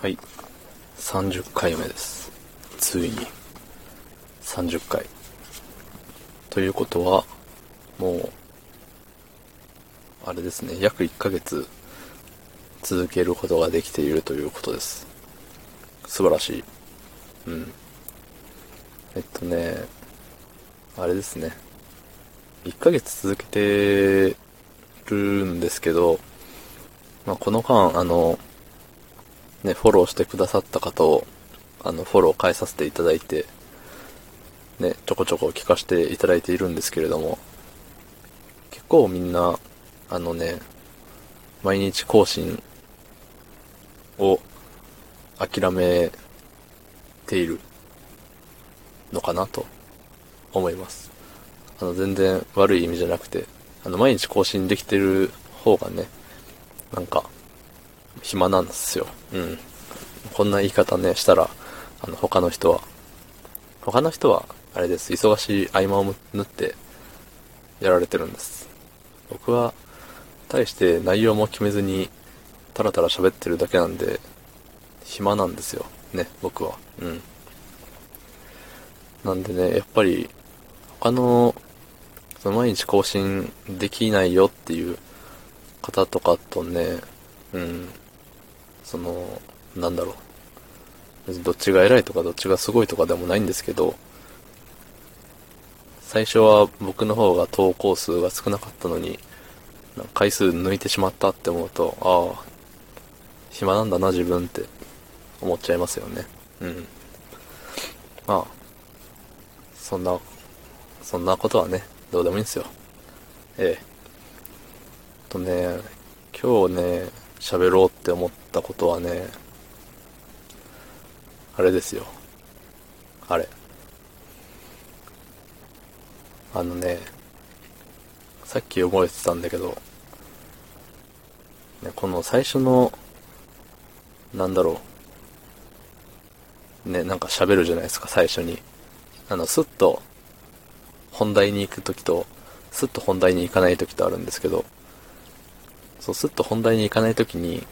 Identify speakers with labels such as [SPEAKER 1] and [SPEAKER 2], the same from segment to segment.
[SPEAKER 1] はい。30回目です。ついに。30回。ということは、もう、あれですね、約1ヶ月続けることができているということです。素晴らしい。うん。えっとね、あれですね。1ヶ月続けてるんですけど、まあ、この間、あの、ね、フォローしてくださった方を、あの、フォロー返させていただいて、ね、ちょこちょこ聞かせていただいているんですけれども、結構みんな、あのね、毎日更新を諦めているのかなと思います。あの、全然悪い意味じゃなくて、あの、毎日更新できてる方がね、なんか、暇なんですよ。うん。こんな言い方ね、したら、あの、他の人は、他の人は、あれです、忙しい合間を縫って、やられてるんです。僕は、対して内容も決めずに、タラタラ喋ってるだけなんで、暇なんですよ。ね、僕は。うん。なんでね、やっぱり、他の、その毎日更新できないよっていう方とかとね、うん、その、なんだろう。どっちが偉いとかどっちがすごいとかでもないんですけど、最初は僕の方が投稿数が少なかったのに、回数抜いてしまったって思うと、ああ、暇なんだな自分って思っちゃいますよね。うん。まあ、そんな、そんなことはね、どうでもいいんですよ。ええ。とね、今日ね、喋ろうって思ったことはね、あれですよ。あれ。あのね、さっき覚えてたんだけど、ね、この最初の、なんだろう。ね、なんか喋るじゃないですか、最初に。あの、スッと本題に行くときと、スッと本題に行かないときとあるんですけど、そう、スッと本題に行かないときに、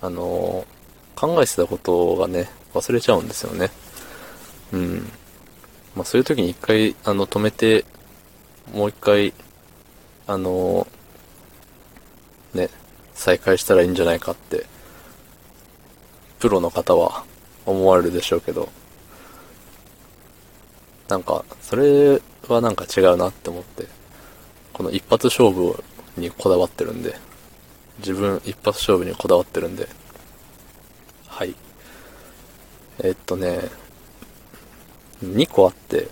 [SPEAKER 1] あのー考えてたことがね、忘れちゃうんですよね。うん。まあそういうときに一回、あの、止めて、もう一回、あのーね、再開したらいいんじゃないかって、プロの方は思われるでしょうけど、なんか、それはなんか違うなって思って、この一発勝負にこだわってるんで、自分一発勝負にこだわってるんで、はい。えっとね、2個あって、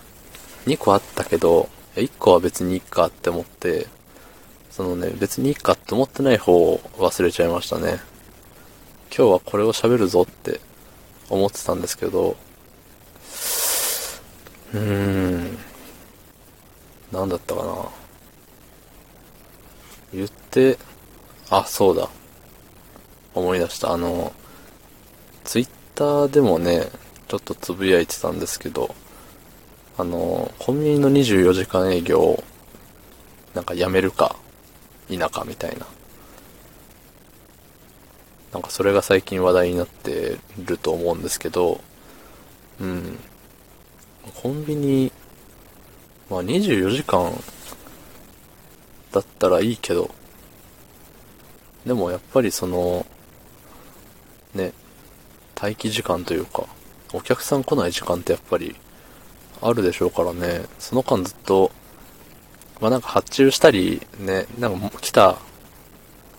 [SPEAKER 1] 2個あったけど、1個は別にいいかって思って、そのね、別にいいかって思ってない方を忘れちゃいましたね。今日はこれを喋るぞって思ってたんですけど、うーん、なんだったかな。言って、あ、そうだ。思い出した。あの、ツイッターでもね、ちょっとつぶやいてたんですけど、あの、コンビニの24時間営業、なんかやめるか、否かみたいな。なんかそれが最近話題になってると思うんですけど、うん。コンビニ、まあ24時間だったらいいけど、でもやっぱりその、ね、待機時間というか、お客さん来ない時間ってやっぱりあるでしょうからね、その間ずっと、まあなんか発注したり、ね、なんか来た、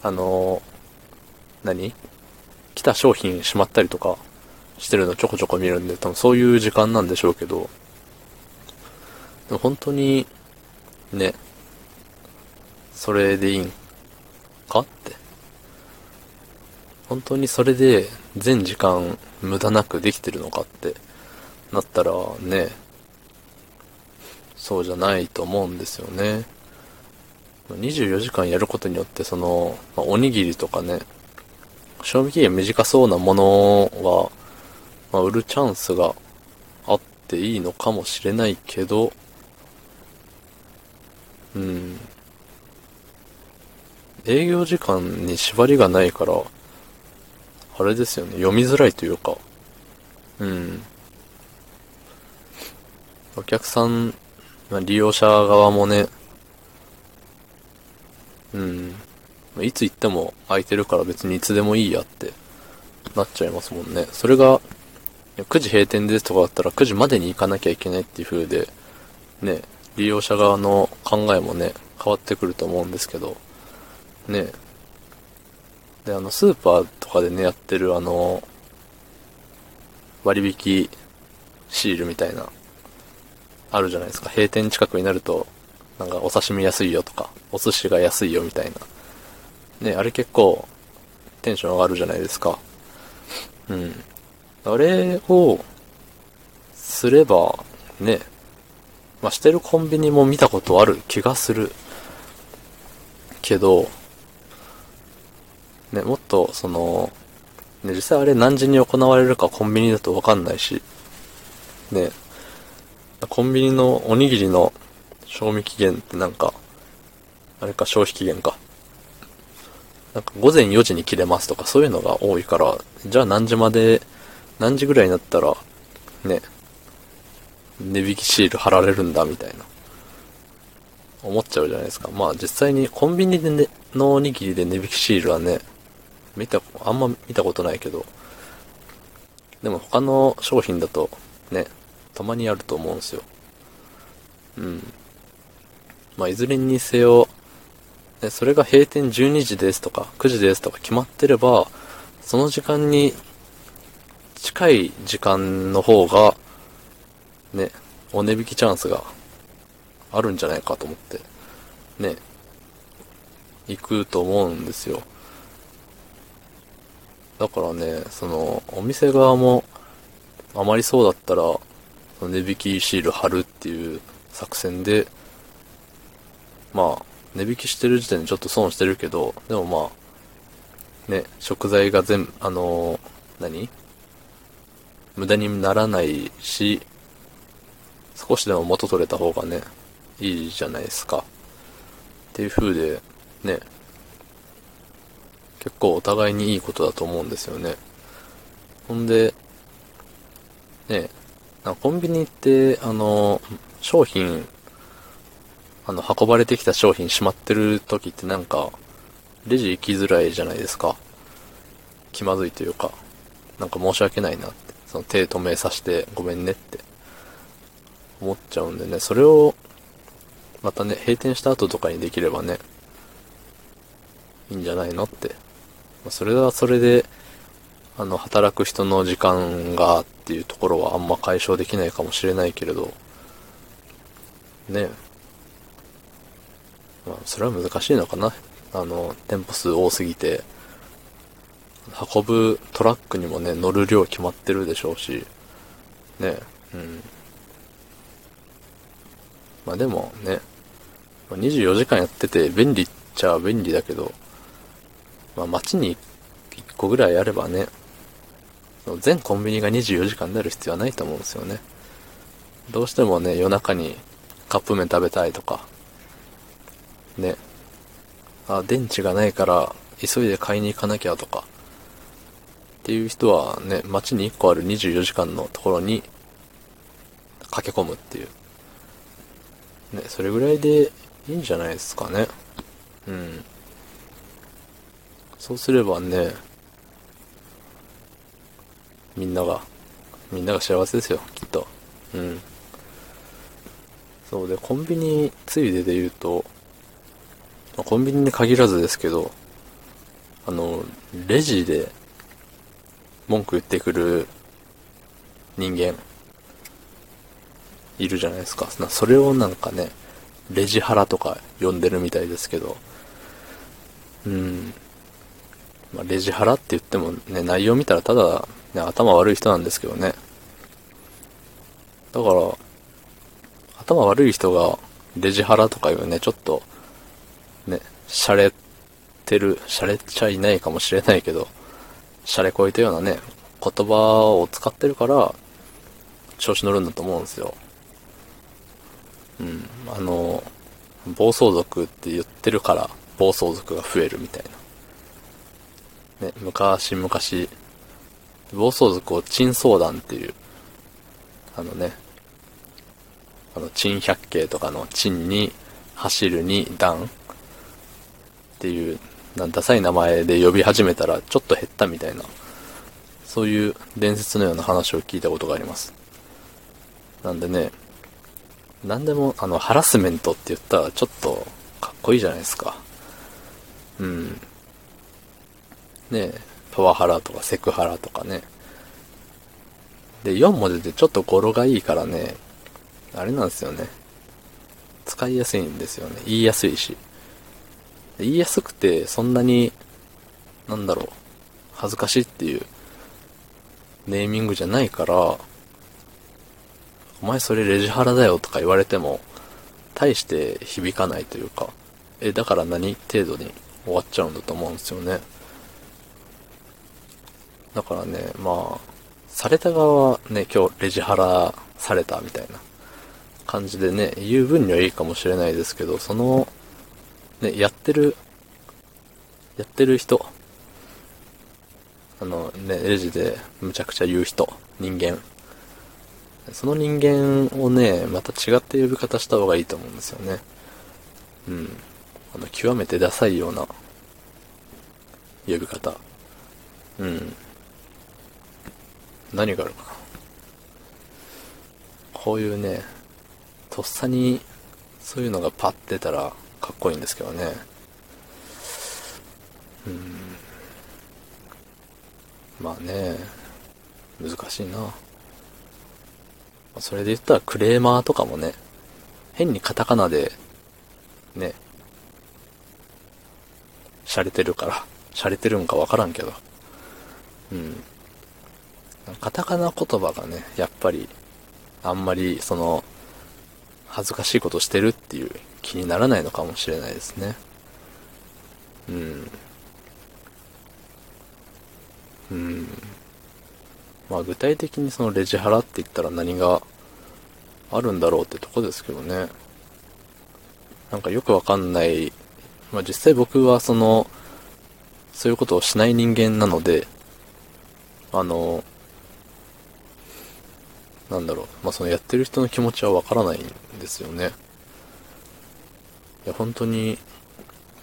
[SPEAKER 1] あの何？来た商品しまったりとかしてるのちょこちょこ見るんで、多分そういう時間なんでしょうけど、でも本当に、ね、それでいいんかって。本当にそれで全時間無駄なくできてるのかってなったらね、そうじゃないと思うんですよね。24時間やることによってその、まあおにぎりとかね、賞味期限短そうなものは、まあ、売るチャンスがあっていいのかもしれないけど、うん。営業時間に縛りがないから、あれですよね、読みづらいというか、うん。お客さん、まあ、利用者側もね、うん。いつ行っても空いてるから別にいつでもいいやってなっちゃいますもんね。それが、9時閉店ですとかだったら9時までに行かなきゃいけないっていう風で、ね、利用者側の考えもね、変わってくると思うんですけど、ね。で、あの、スーパーとかでね、やってるあの、割引シールみたいな、あるじゃないですか。閉店近くになると、なんかお刺身安いよとか、お寿司が安いよみたいな。ね、あれ結構テンション上がるじゃないですか。うん。あれをすれば、ね、まあ、してるコンビニも見たことある気がする。けど、ね、もっと、その、ね、実際あれ何時に行われるかコンビニだとわかんないし、ね、コンビニのおにぎりの賞味期限ってなんか、あれか消費期限か。なんか午前4時に切れますとかそういうのが多いから、じゃあ何時まで、何時ぐらいになったら、ね、値引きシール貼られるんだみたいな、思っちゃうじゃないですか。まあ実際にコンビニで、ね、のおにぎりで値引きシールはね、見た、あんま見たことないけど、でも他の商品だとね、たまにあると思うんですよ。うん。まあいずれにせよ、ね、それが閉店12時ですとか9時ですとか決まってれば、その時間に近い時間の方がね、お値引きチャンスがあるんじゃないかと思って、ね、行くと思うんですよ。だからね、その、お店側も、あまりそうだったら、その値引きシール貼るっていう作戦で、まあ、値引きしてる時点でちょっと損してるけど、でもまあ、ね、食材が全部、あの、何？無駄にならないし、少しでも元取れた方がね、いいじゃないですか。っていう風で、ね、結構お互いにいいことだと思うんですよね。ほんで、ね、コンビニって、あの、商品、あの、運ばれてきた商品しまってる時ってなんか、レジ行きづらいじゃないですか。気まずいというか、なんか申し訳ないなって。その手止めさせてごめんねって思っちゃうんでね、それを、またね、閉店した後とかにできればね、いいんじゃないのって。それはそれで、あの、働く人の時間がっていうところはあんま解消できないかもしれないけれど、ねまあ、それは難しいのかな。あの、店舗数多すぎて、運ぶトラックにもね、乗る量決まってるでしょうし、ね、うん。まあでもね、24時間やってて便利っちゃ便利だけど、まあ街に1個ぐらいあればね、全コンビニが24時間になる必要はないと思うんですよね。どうしてもね、夜中にカップ麺食べたいとか、ね、あ、電池がないから急いで買いに行かなきゃとか、っていう人はね、街に1個ある24時間のところに駆け込むっていう。ね、それぐらいでいいんじゃないですかね。うん。そうすればね、みんなが、みんなが幸せですよ、きっと。うん。そうで、コンビニついでで言うと、コンビニに限らずですけど、あの、レジで文句言ってくる人間いるじゃないですか。それをなんかね、レジハラとか呼んでるみたいですけど、うん。まあ、レジハラって言ってもね、内容見たらただ、ね、頭悪い人なんですけどね。だから、頭悪い人がレジハラとかいうね、ちょっと、ね、洒落てる、洒落ちゃいないかもしれないけど、洒落こいたようなね、言葉を使ってるから、調子乗るんだと思うんですよ。うん、あの、暴走族って言ってるから暴走族が増えるみたいな。ね、昔々暴走族を珍相談っていう、あのね、あの、珍百景とかの珍に、走るに、段っていう、なんダサい名前で呼び始めたらちょっと減ったみたいな、そういう伝説のような話を聞いたことがあります。なんでね、なんでも、あの、ハラスメントって言ったらちょっとかっこいいじゃないですか。うん。ねパワハラとかセクハラとかね。で、4文字でちょっと語呂がいいからね、あれなんですよね。使いやすいんですよね。言いやすいし。言いやすくて、そんなに、なんだろう、恥ずかしいっていうネーミングじゃないから、お前それレジハラだよとか言われても、大して響かないというか、え、だから何？程度に終わっちゃうんだと思うんですよね。だからね、まあ、された側はね、今日レジハラされたみたいな感じでね、言う分にはいいかもしれないですけど、その、ね、やってる、やってる人、あのね、レジでむちゃくちゃ言う人、人間。その人間をね、また違って呼び方した方がいいと思うんですよね。うん。あの、極めてダサいような呼び方。うん。何があるかな。こういうね、とっさにそういうのがパッてたらかっこいいんですけどね。うん。まあね、難しいな。それで言ったらクレーマーとかもね、変にカタカナで、ね、洒落てるから、洒落てるんかわからんけど。うん。カタカナ言葉がね、やっぱり、あんまり、その、恥ずかしいことしてるっていう気にならないのかもしれないですね。うん。うん。まあ具体的にそのレジ払って言ったら何があるんだろうってとこですけどね。なんかよくわかんない。まあ実際僕はその、そういうことをしない人間なので、あの、なんだろう、まあそのやってる人の気持ちはわからないんですよね。いや、本当に、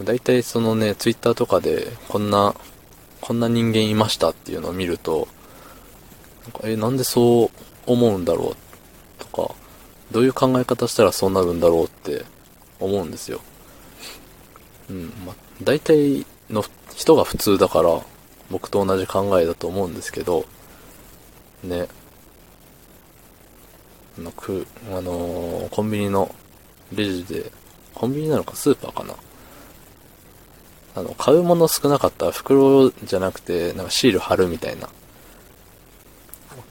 [SPEAKER 1] 大体そのね、ツイッターとかで、こんな、こんな人間いましたっていうのを見ると、なんかえ、なんでそう思うんだろう？とか、どういう考え方したらそうなるんだろうって思うんですよ。うん、まあ、大体の人が普通だから、僕と同じ考えだと思うんですけど、ね、あのく、あのー、コンビニのレジで、コンビニなのかスーパーかな。あの、買うもの少なかったら袋じゃなくて、なんかシール貼るみたいな。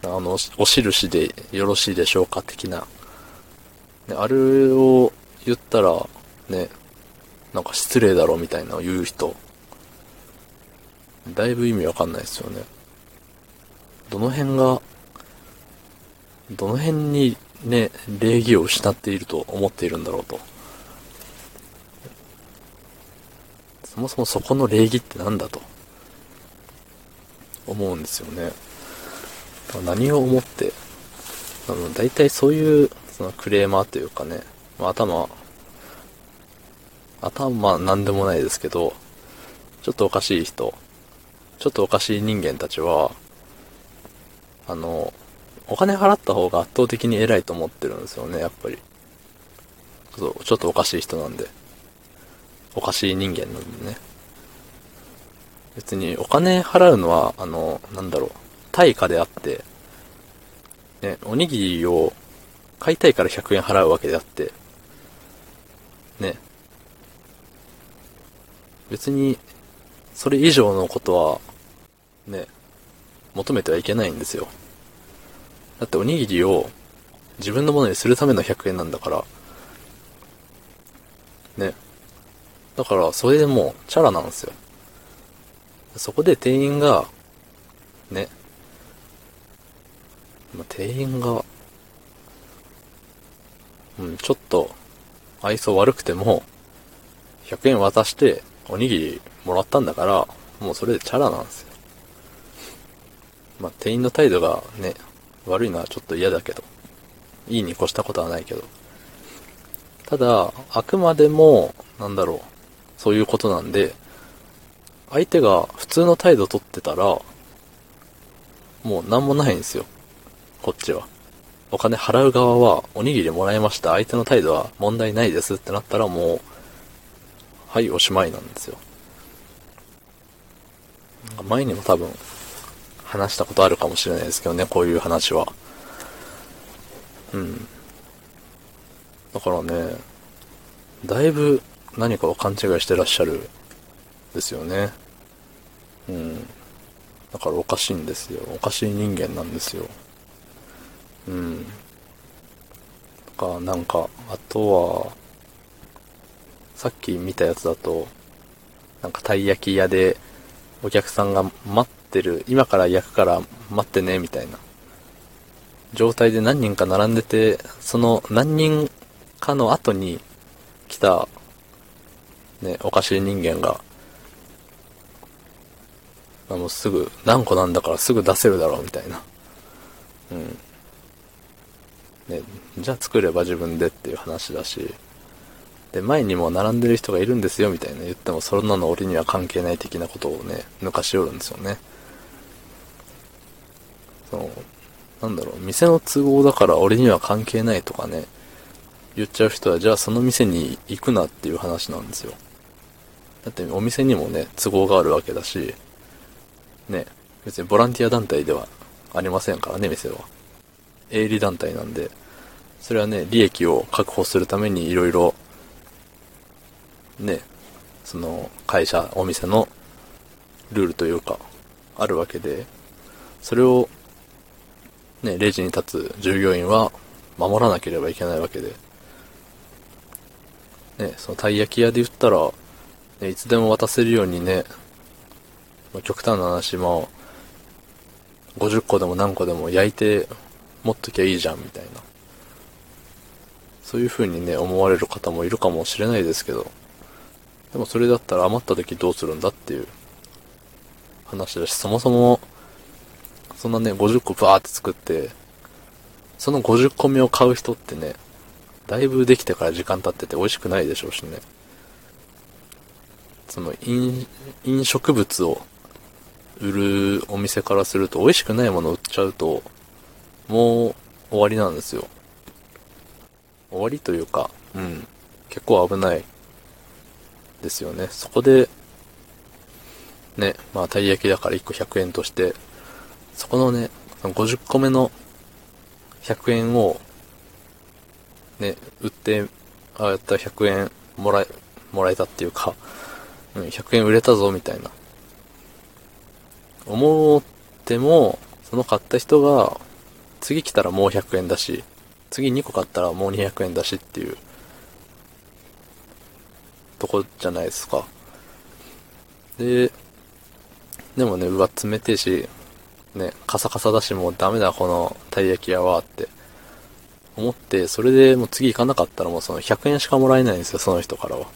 [SPEAKER 1] あの、お印でよろしいでしょうか的な。で、あれを言ったら、ね、なんか失礼だろみたいな言う人。だいぶ意味わかんないですよね。どの辺がどの辺にね、礼儀を失っていると思っているんだろうと。そもそもそこの礼儀って何だと思うんですよね。何を思って、あの、大体そういう、そのクレーマーというかね、まあ、頭、頭は何でもないですけど、ちょっとおかしい人、ちょっとおかしい人間たちは、あの、お金払った方が圧倒的に偉いと思ってるんですよね、やっぱり。そう、ちょっとおかしい人なんで。おかしい人間なんでね。別にお金払うのは、あの、なんだろう、対価であって、ね、おにぎりを買いたいから100円払うわけであって、ね、別に、それ以上のことは、ね、求めてはいけないんですよ。だっておにぎりを自分のものにするための100円なんだから。ね。だから、それでもう、チャラなんですよ。そこで店員が、ね。まあ、店員が、うん、ちょっと、愛想悪くても、100円渡して、おにぎりもらったんだから、もうそれでチャラなんですよ。まあ、店員の態度がね、悪いのはちょっと嫌だけど、いいに越したことはないけど。ただ、あくまでも、なんだろう、そういうことなんで、相手が普通の態度取ってたら、もう何もないんですよ。こっちは。お金払う側は、おにぎりもらいました。相手の態度は問題ないですってなったらもう、はい、おしまいなんですよ。前にも多分、話したことあるかもしれないですけどね、こういう話は。うん。だからね、だいぶ何かを勘違いしてらっしゃるですよね。うん。だからおかしいんですよ。おかしい人間なんですよ。うん。とか、なんか、あとは、さっき見たやつだと、なんかたい焼き屋でお客さんが待ってる、今から焼くから待ってね、みたいな状態で何人か並んでて、その何人かの後に来た、ね、おかしい人間が、あの、すぐ、何個なんだからすぐ出せるだろう、みたいな。うん。ね、じゃあ作れば自分でっていう話だし、で、前にも並んでる人がいるんですよ、みたいな言っても、そんなの俺には関係ない的なことをね、抜かしおるんですよね。その、なんだろう、店の都合だから俺には関係ないとかね、言っちゃう人は、じゃあその店に行くなっていう話なんですよ。だってお店にもね、都合があるわけだし、ね、別にボランティア団体ではありませんからね、店は。営利団体なんで、それはね、利益を確保するためにいろいろね、その会社、お店のルールというか、あるわけで、それを、ね、レジに立つ従業員は守らなければいけないわけで、ね、そのたい焼き屋で言ったら、ね、いつでも渡せるようにね、ま、極端な話、まあ、50個でも何個でも焼いて持っときゃいいじゃん、みたいな。そういう風にね、思われる方もいるかもしれないですけど、でもそれだったら余った時どうするんだっていう話だし、そもそも、そんなね、50個バーって作って、その50個目を買う人ってね、だいぶできてから時間経ってて美味しくないでしょうしね。その飲、飲食物を売るお店からすると美味しくないもの売っちゃうと、もう終わりなんですよ。終わりというか、うん、結構危ないですよね。そこで、ね、まあ、たい焼きだから1個100円として、そこのね、50個目の100円を、ね、売って、ああやったら100円もらえ、もらえたっていうか、うん、100円売れたぞ、みたいな。思っても、その買った人が、次来たらもう100円だし、次2個買ったらもう200円だしっていう、とこじゃないですか。で、でもね、うわ、冷てえし、ね、カサカサだしもうダメだ、このたい焼き屋はって。思って、それでもう次行かなかったらもうその100円しかもらえないんですよ、その人からは。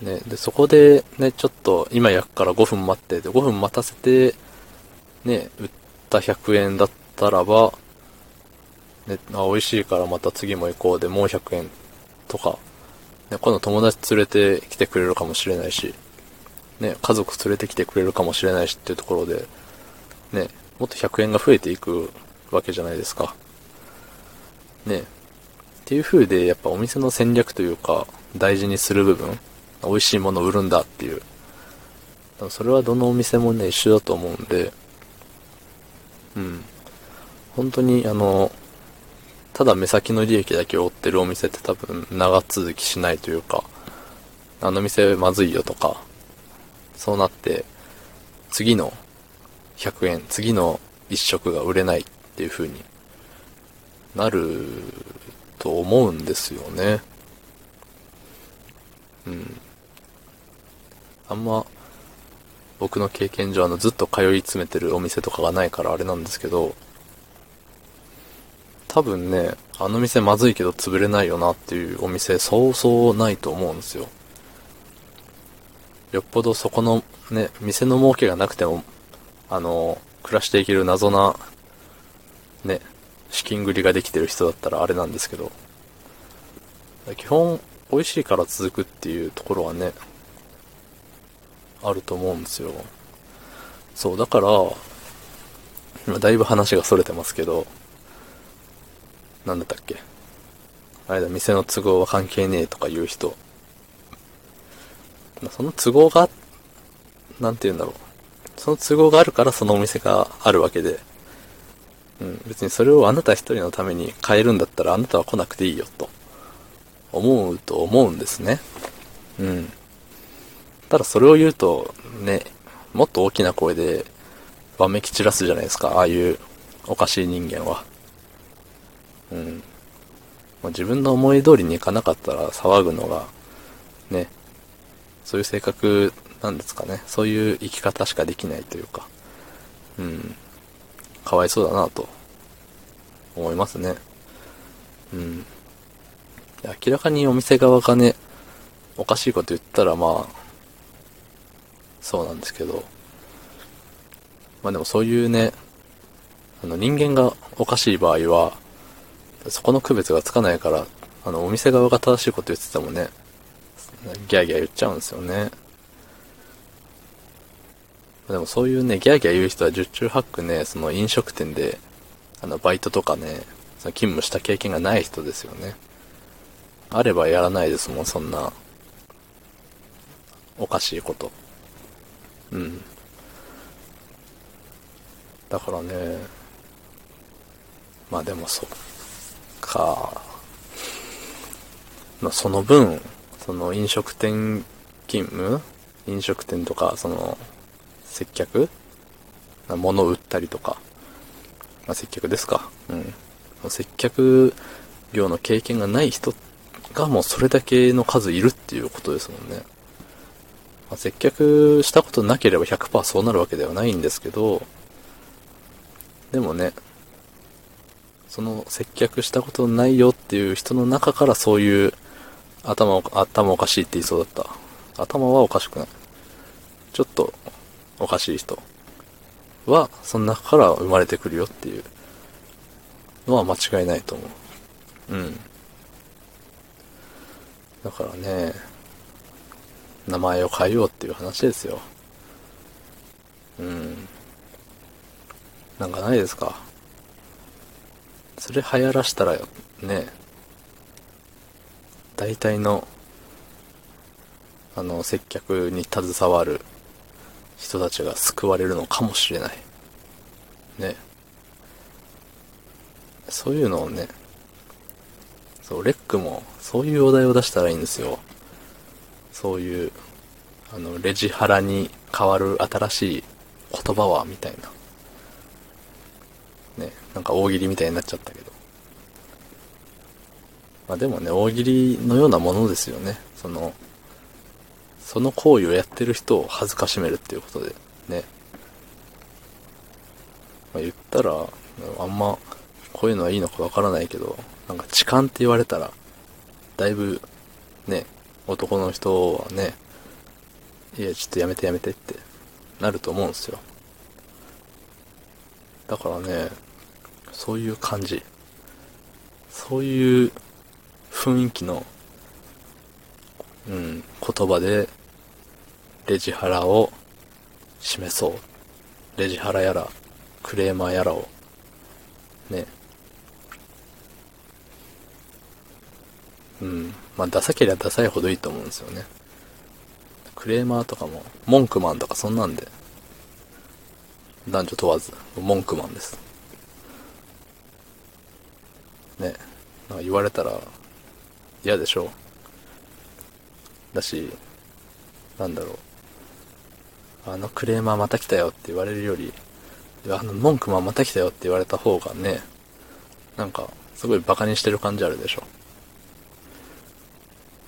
[SPEAKER 1] ね、で、そこでね、ちょっと今焼くから5分待って、で、5分待たせて、ね、売った100円だったらば、ね、あ、美味しいからまた次も行こうで、もう100円とか、ね、今度友達連れてきてくれるかもしれないし、ね、家族連れてきてくれるかもしれないしっていうところで、ね、もっと100円が増えていくわけじゃないですか。ね。っていう風で、やっぱお店の戦略というか、大事にする部分、美味しいものを売るんだっていう。それはどのお店もね、一緒だと思うんで、うん。本当に、あの、ただ目先の利益だけを追ってるお店って多分長続きしないというか、あの店まずいよとか、そうなって、次の100円、次の1食が売れないっていう風になると思うんですよね。うん。あんま、僕の経験上あのずっと通い詰めてるお店とかがないからあれなんですけど、多分ね、あの店まずいけど潰れないよなっていうお店そうそうないと思うんですよ。よっぽどそこのね、店の儲けがなくてもあの、暮らしていける謎な、ね、資金繰りができてる人だったらあれなんですけど、基本、美味しいから続くっていうところはね、あると思うんですよ。そう、だから、今だいぶ話が逸れてますけど、なんだったっけ？あれだ、店の都合は関係ねえとか言う人。その都合が、なんて言うんだろう。その都合があるからそのお店があるわけで、うん、別にそれをあなた一人のために変えるんだったらあなたは来なくていいよと、思うと思うんですね。うん。ただそれを言うと、ね、もっと大きな声で、わめき散らすじゃないですか、ああいうおかしい人間は。うん。ま、自分の思い通りにいかなかったら騒ぐのが、ね、そういう性格なんですかね。そういう生き方しかできないというか、うん。かわいそうだなと、思いますね。うん。明らかにお店側がね、おかしいこと言ったらまあ、そうなんですけど、まあでもそういうね、あの人間がおかしい場合は、そこの区別がつかないから、あのお店側が正しいこと言っててもね、ギャーギャー言っちゃうんですよね。でもそういうね、ギャーギャー言う人は十中八九ね、その飲食店で、あの、バイトとかね、その勤務した経験がない人ですよね。あればやらないですもん、そんな、おかしいこと。うん。だからね、まあでもそっか。まあその分、その飲食店勤務飲食店とか、その、接客物を売ったりとか。まあ接客ですか。うん。接客業の経験がない人がもうそれだけの数いるっていうことですもんね。まあ、接客したことなければ100%そうなるわけではないんですけど、でもね、その接客したことないよっていう人の中からそういう頭頭おかしいって言いそうだった。頭はおかしくない。ちょっとおかしい人は、その中から生まれてくるよっていうのは間違いないと思う。うん。だからね、名前を変えようっていう話ですよ。うん。なんかないですか？それ流行らしたらね、大体の、あの、接客に携わる人たちが救われるのかもしれない。ね。そういうのをね、そう、レックもそういうお題を出したらいいんですよ。そういう、あの、レジ腹に変わる新しい言葉は、みたいな。ね、なんか大喜利みたいになっちゃったけど。まあでもね、大喜利のようなものですよね。その、その行為をやってる人を恥ずかしめるっていうことで、ね。まあ、言ったら、あんま、こういうのはいいのかわからないけど、なんか痴漢って言われたら、だいぶ、ね、男の人はね、いや、ちょっとやめてやめてってなると思うんですよ。だからね、そういう感じ。そういう雰囲気の、うん、言葉でレジハラを示そう。レジハラやら、クレーマーやらを、ね。うん。まあ、ダサければダサいほどいいと思うんですよね。クレーマーとかも、文句マンとかそんなんで、男女問わず、文句マンです。ね。なんか言われたら嫌でしょ。だし、なんだろう。あのクレーマーまた来たよって言われるより、あの文句マンまた来たよって言われた方がね、なんか、すごいバカにしてる感じあるでしょ。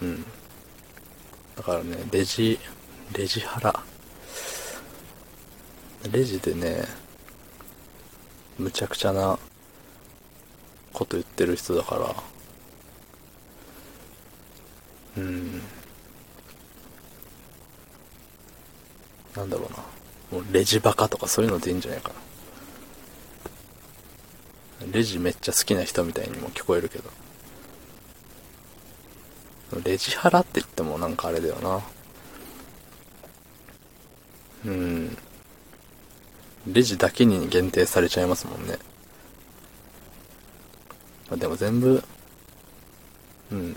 [SPEAKER 1] うん。だからね、レジ、レジ腹。レジでね、むちゃくちゃなこと言ってる人だから、うん。なんだろうな。もうレジバカとかそういうのでいいんじゃないかな。レジめっちゃ好きな人みたいにも聞こえるけど。レジハラって言ってもなんかあれだよな。うん。レジだけに限定されちゃいますもんね。まあ、でも全部、うん。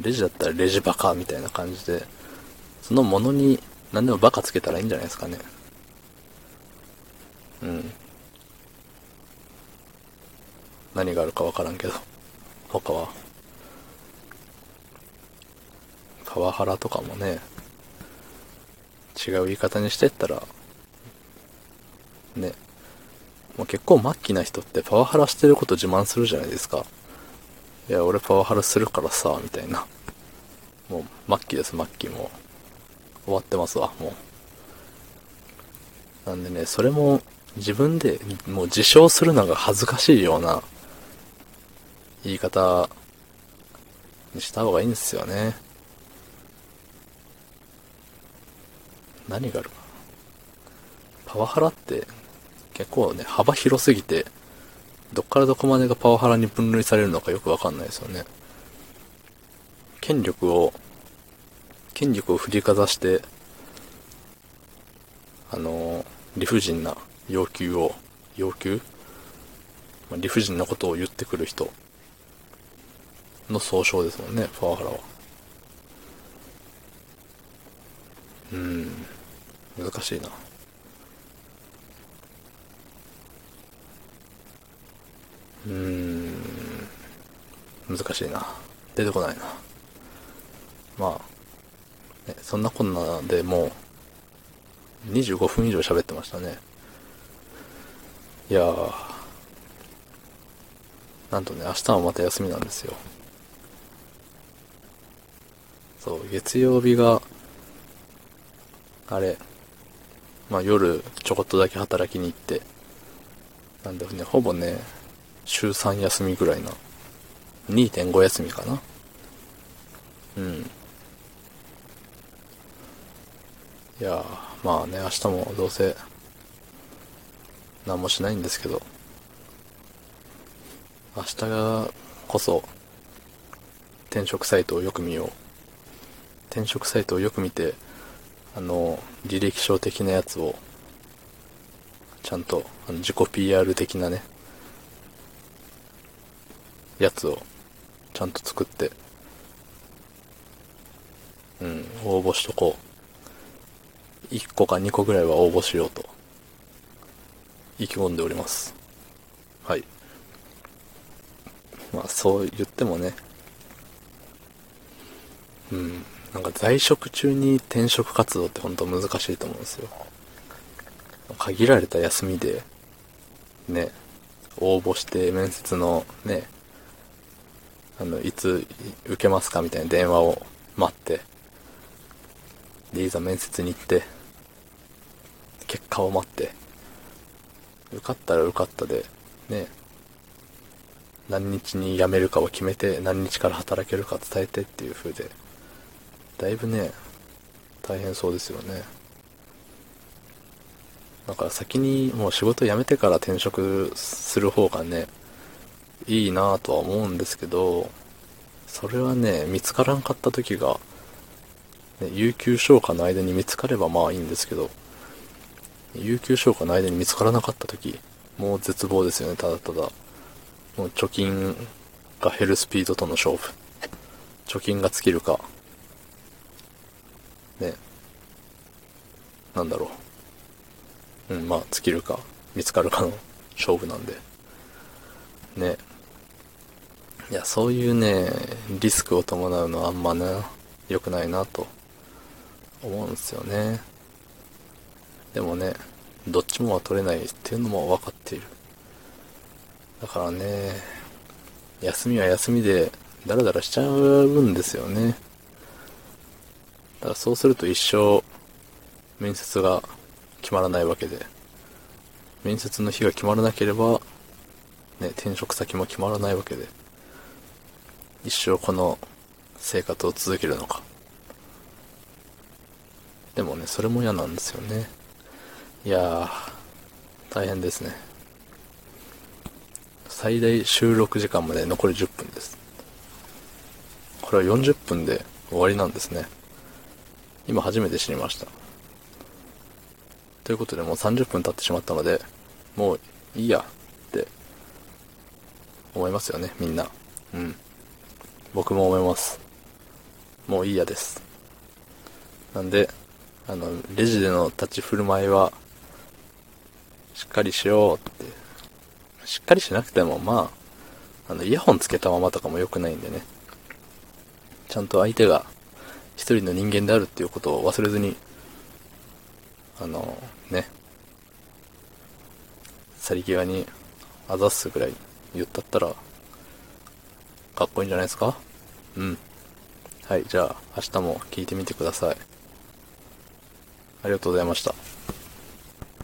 [SPEAKER 1] レジだったらレジバカみたいな感じで、そのものに何でもバカつけたらいいんじゃないですかね。うん。何があるかわからんけど。他は。パワハラとかもね、違う言い方にしてったら、ね、もう結構末期な人ってパワハラしてること自慢するじゃないですか。いや、俺パワハラするからさ、みたいな。もう末期です、末期も。終わってますわ、もう。なんでね、それも自分でもう自称するのが恥ずかしいような言い方にした方がいいんですよね。何があるか。パワハラって結構ね、幅広すぎて、どっからどこまでがパワハラに分類されるのかよくわかんないですよね。権力を、権力を振りかざして、あの、理不尽な要求を、要求、理不尽なことを言ってくる人の総称ですもんね、パワハラは。うん、難しいな。うーん、難しいな。出てこないな。まあ、ね、そんなこんなでもう、25分以上喋ってましたね。いやー、なんとね、明日はまた休みなんですよ。そう、月曜日が、あれ、まあ夜ちょこっとだけ働きに行って、なんだろうね、ほぼね、週3休みぐらいな。2.5休みかな。うん。いやまあね、明日もどうせ、何もしないんですけど、明日がこそ、転職サイトをよく見よう。転職サイトをよく見て、あの、履歴書的なやつを、ちゃんと、あの自己 PR 的なね、やつをちゃんと作って、うん、応募しとこう。1個か2個ぐらいは応募しようと、意気込んでおります。はい。まあ、そう言ってもね、うん、なんか在職中に転職活動って本当難しいと思うんですよ。限られた休みで、ね、応募して面接のね、あの、いつ受けますかみたいな電話を待って、で、いざ面接に行って、結果を待って、受かったら受かったで、ね、何日に辞めるかを決めて、何日から働けるか伝えてっていう風で、だいぶね、大変そうですよね。だから先にもう仕事辞めてから転職する方がね、いいなぁとは思うんですけど、それはね、見つからんかった時が、ね、有給消化の間に見つかればまあいいんですけど、有給消化の間に見つからなかった時、もう絶望ですよね、ただただ。もう貯金が減るスピードとの勝負。貯金が尽きるか。ね。なんだろう。うん、まあ、尽きるか、見つかるかの勝負なんで。ね。いや、そういうね、リスクを伴うのはあんまね、良くないなと思うんですよね。でもね、どっちもは取れないっていうのも分かっている。だからね、休みは休みでダラダラしちゃうんですよね。だからそうすると一生面接が決まらないわけで、面接の日が決まらなければ、ね、転職先も決まらないわけで、一生この生活を続けるのか。でもね、それも嫌なんですよね。いやー、大変ですね。最大収録時間まで残り10分です。これは40分で終わりなんですね。今初めて知りました。ということでもう30分経ってしまったので、もういいや思いますよね、みんな。うん。僕も思います。もういいやです。なんで、あの、レジでの立ち振る舞いは、しっかりしようって。しっかりしなくても、まあ、あの、イヤホンつけたままとかも良くないんでね。ちゃんと相手が一人の人間であるっていうことを忘れずに、あの、ね、去り際にあざすぐらい言ったったら、かっこいいんじゃないですか？うん。はい、じゃあ明日も聞いてみてください。ありがとうございました。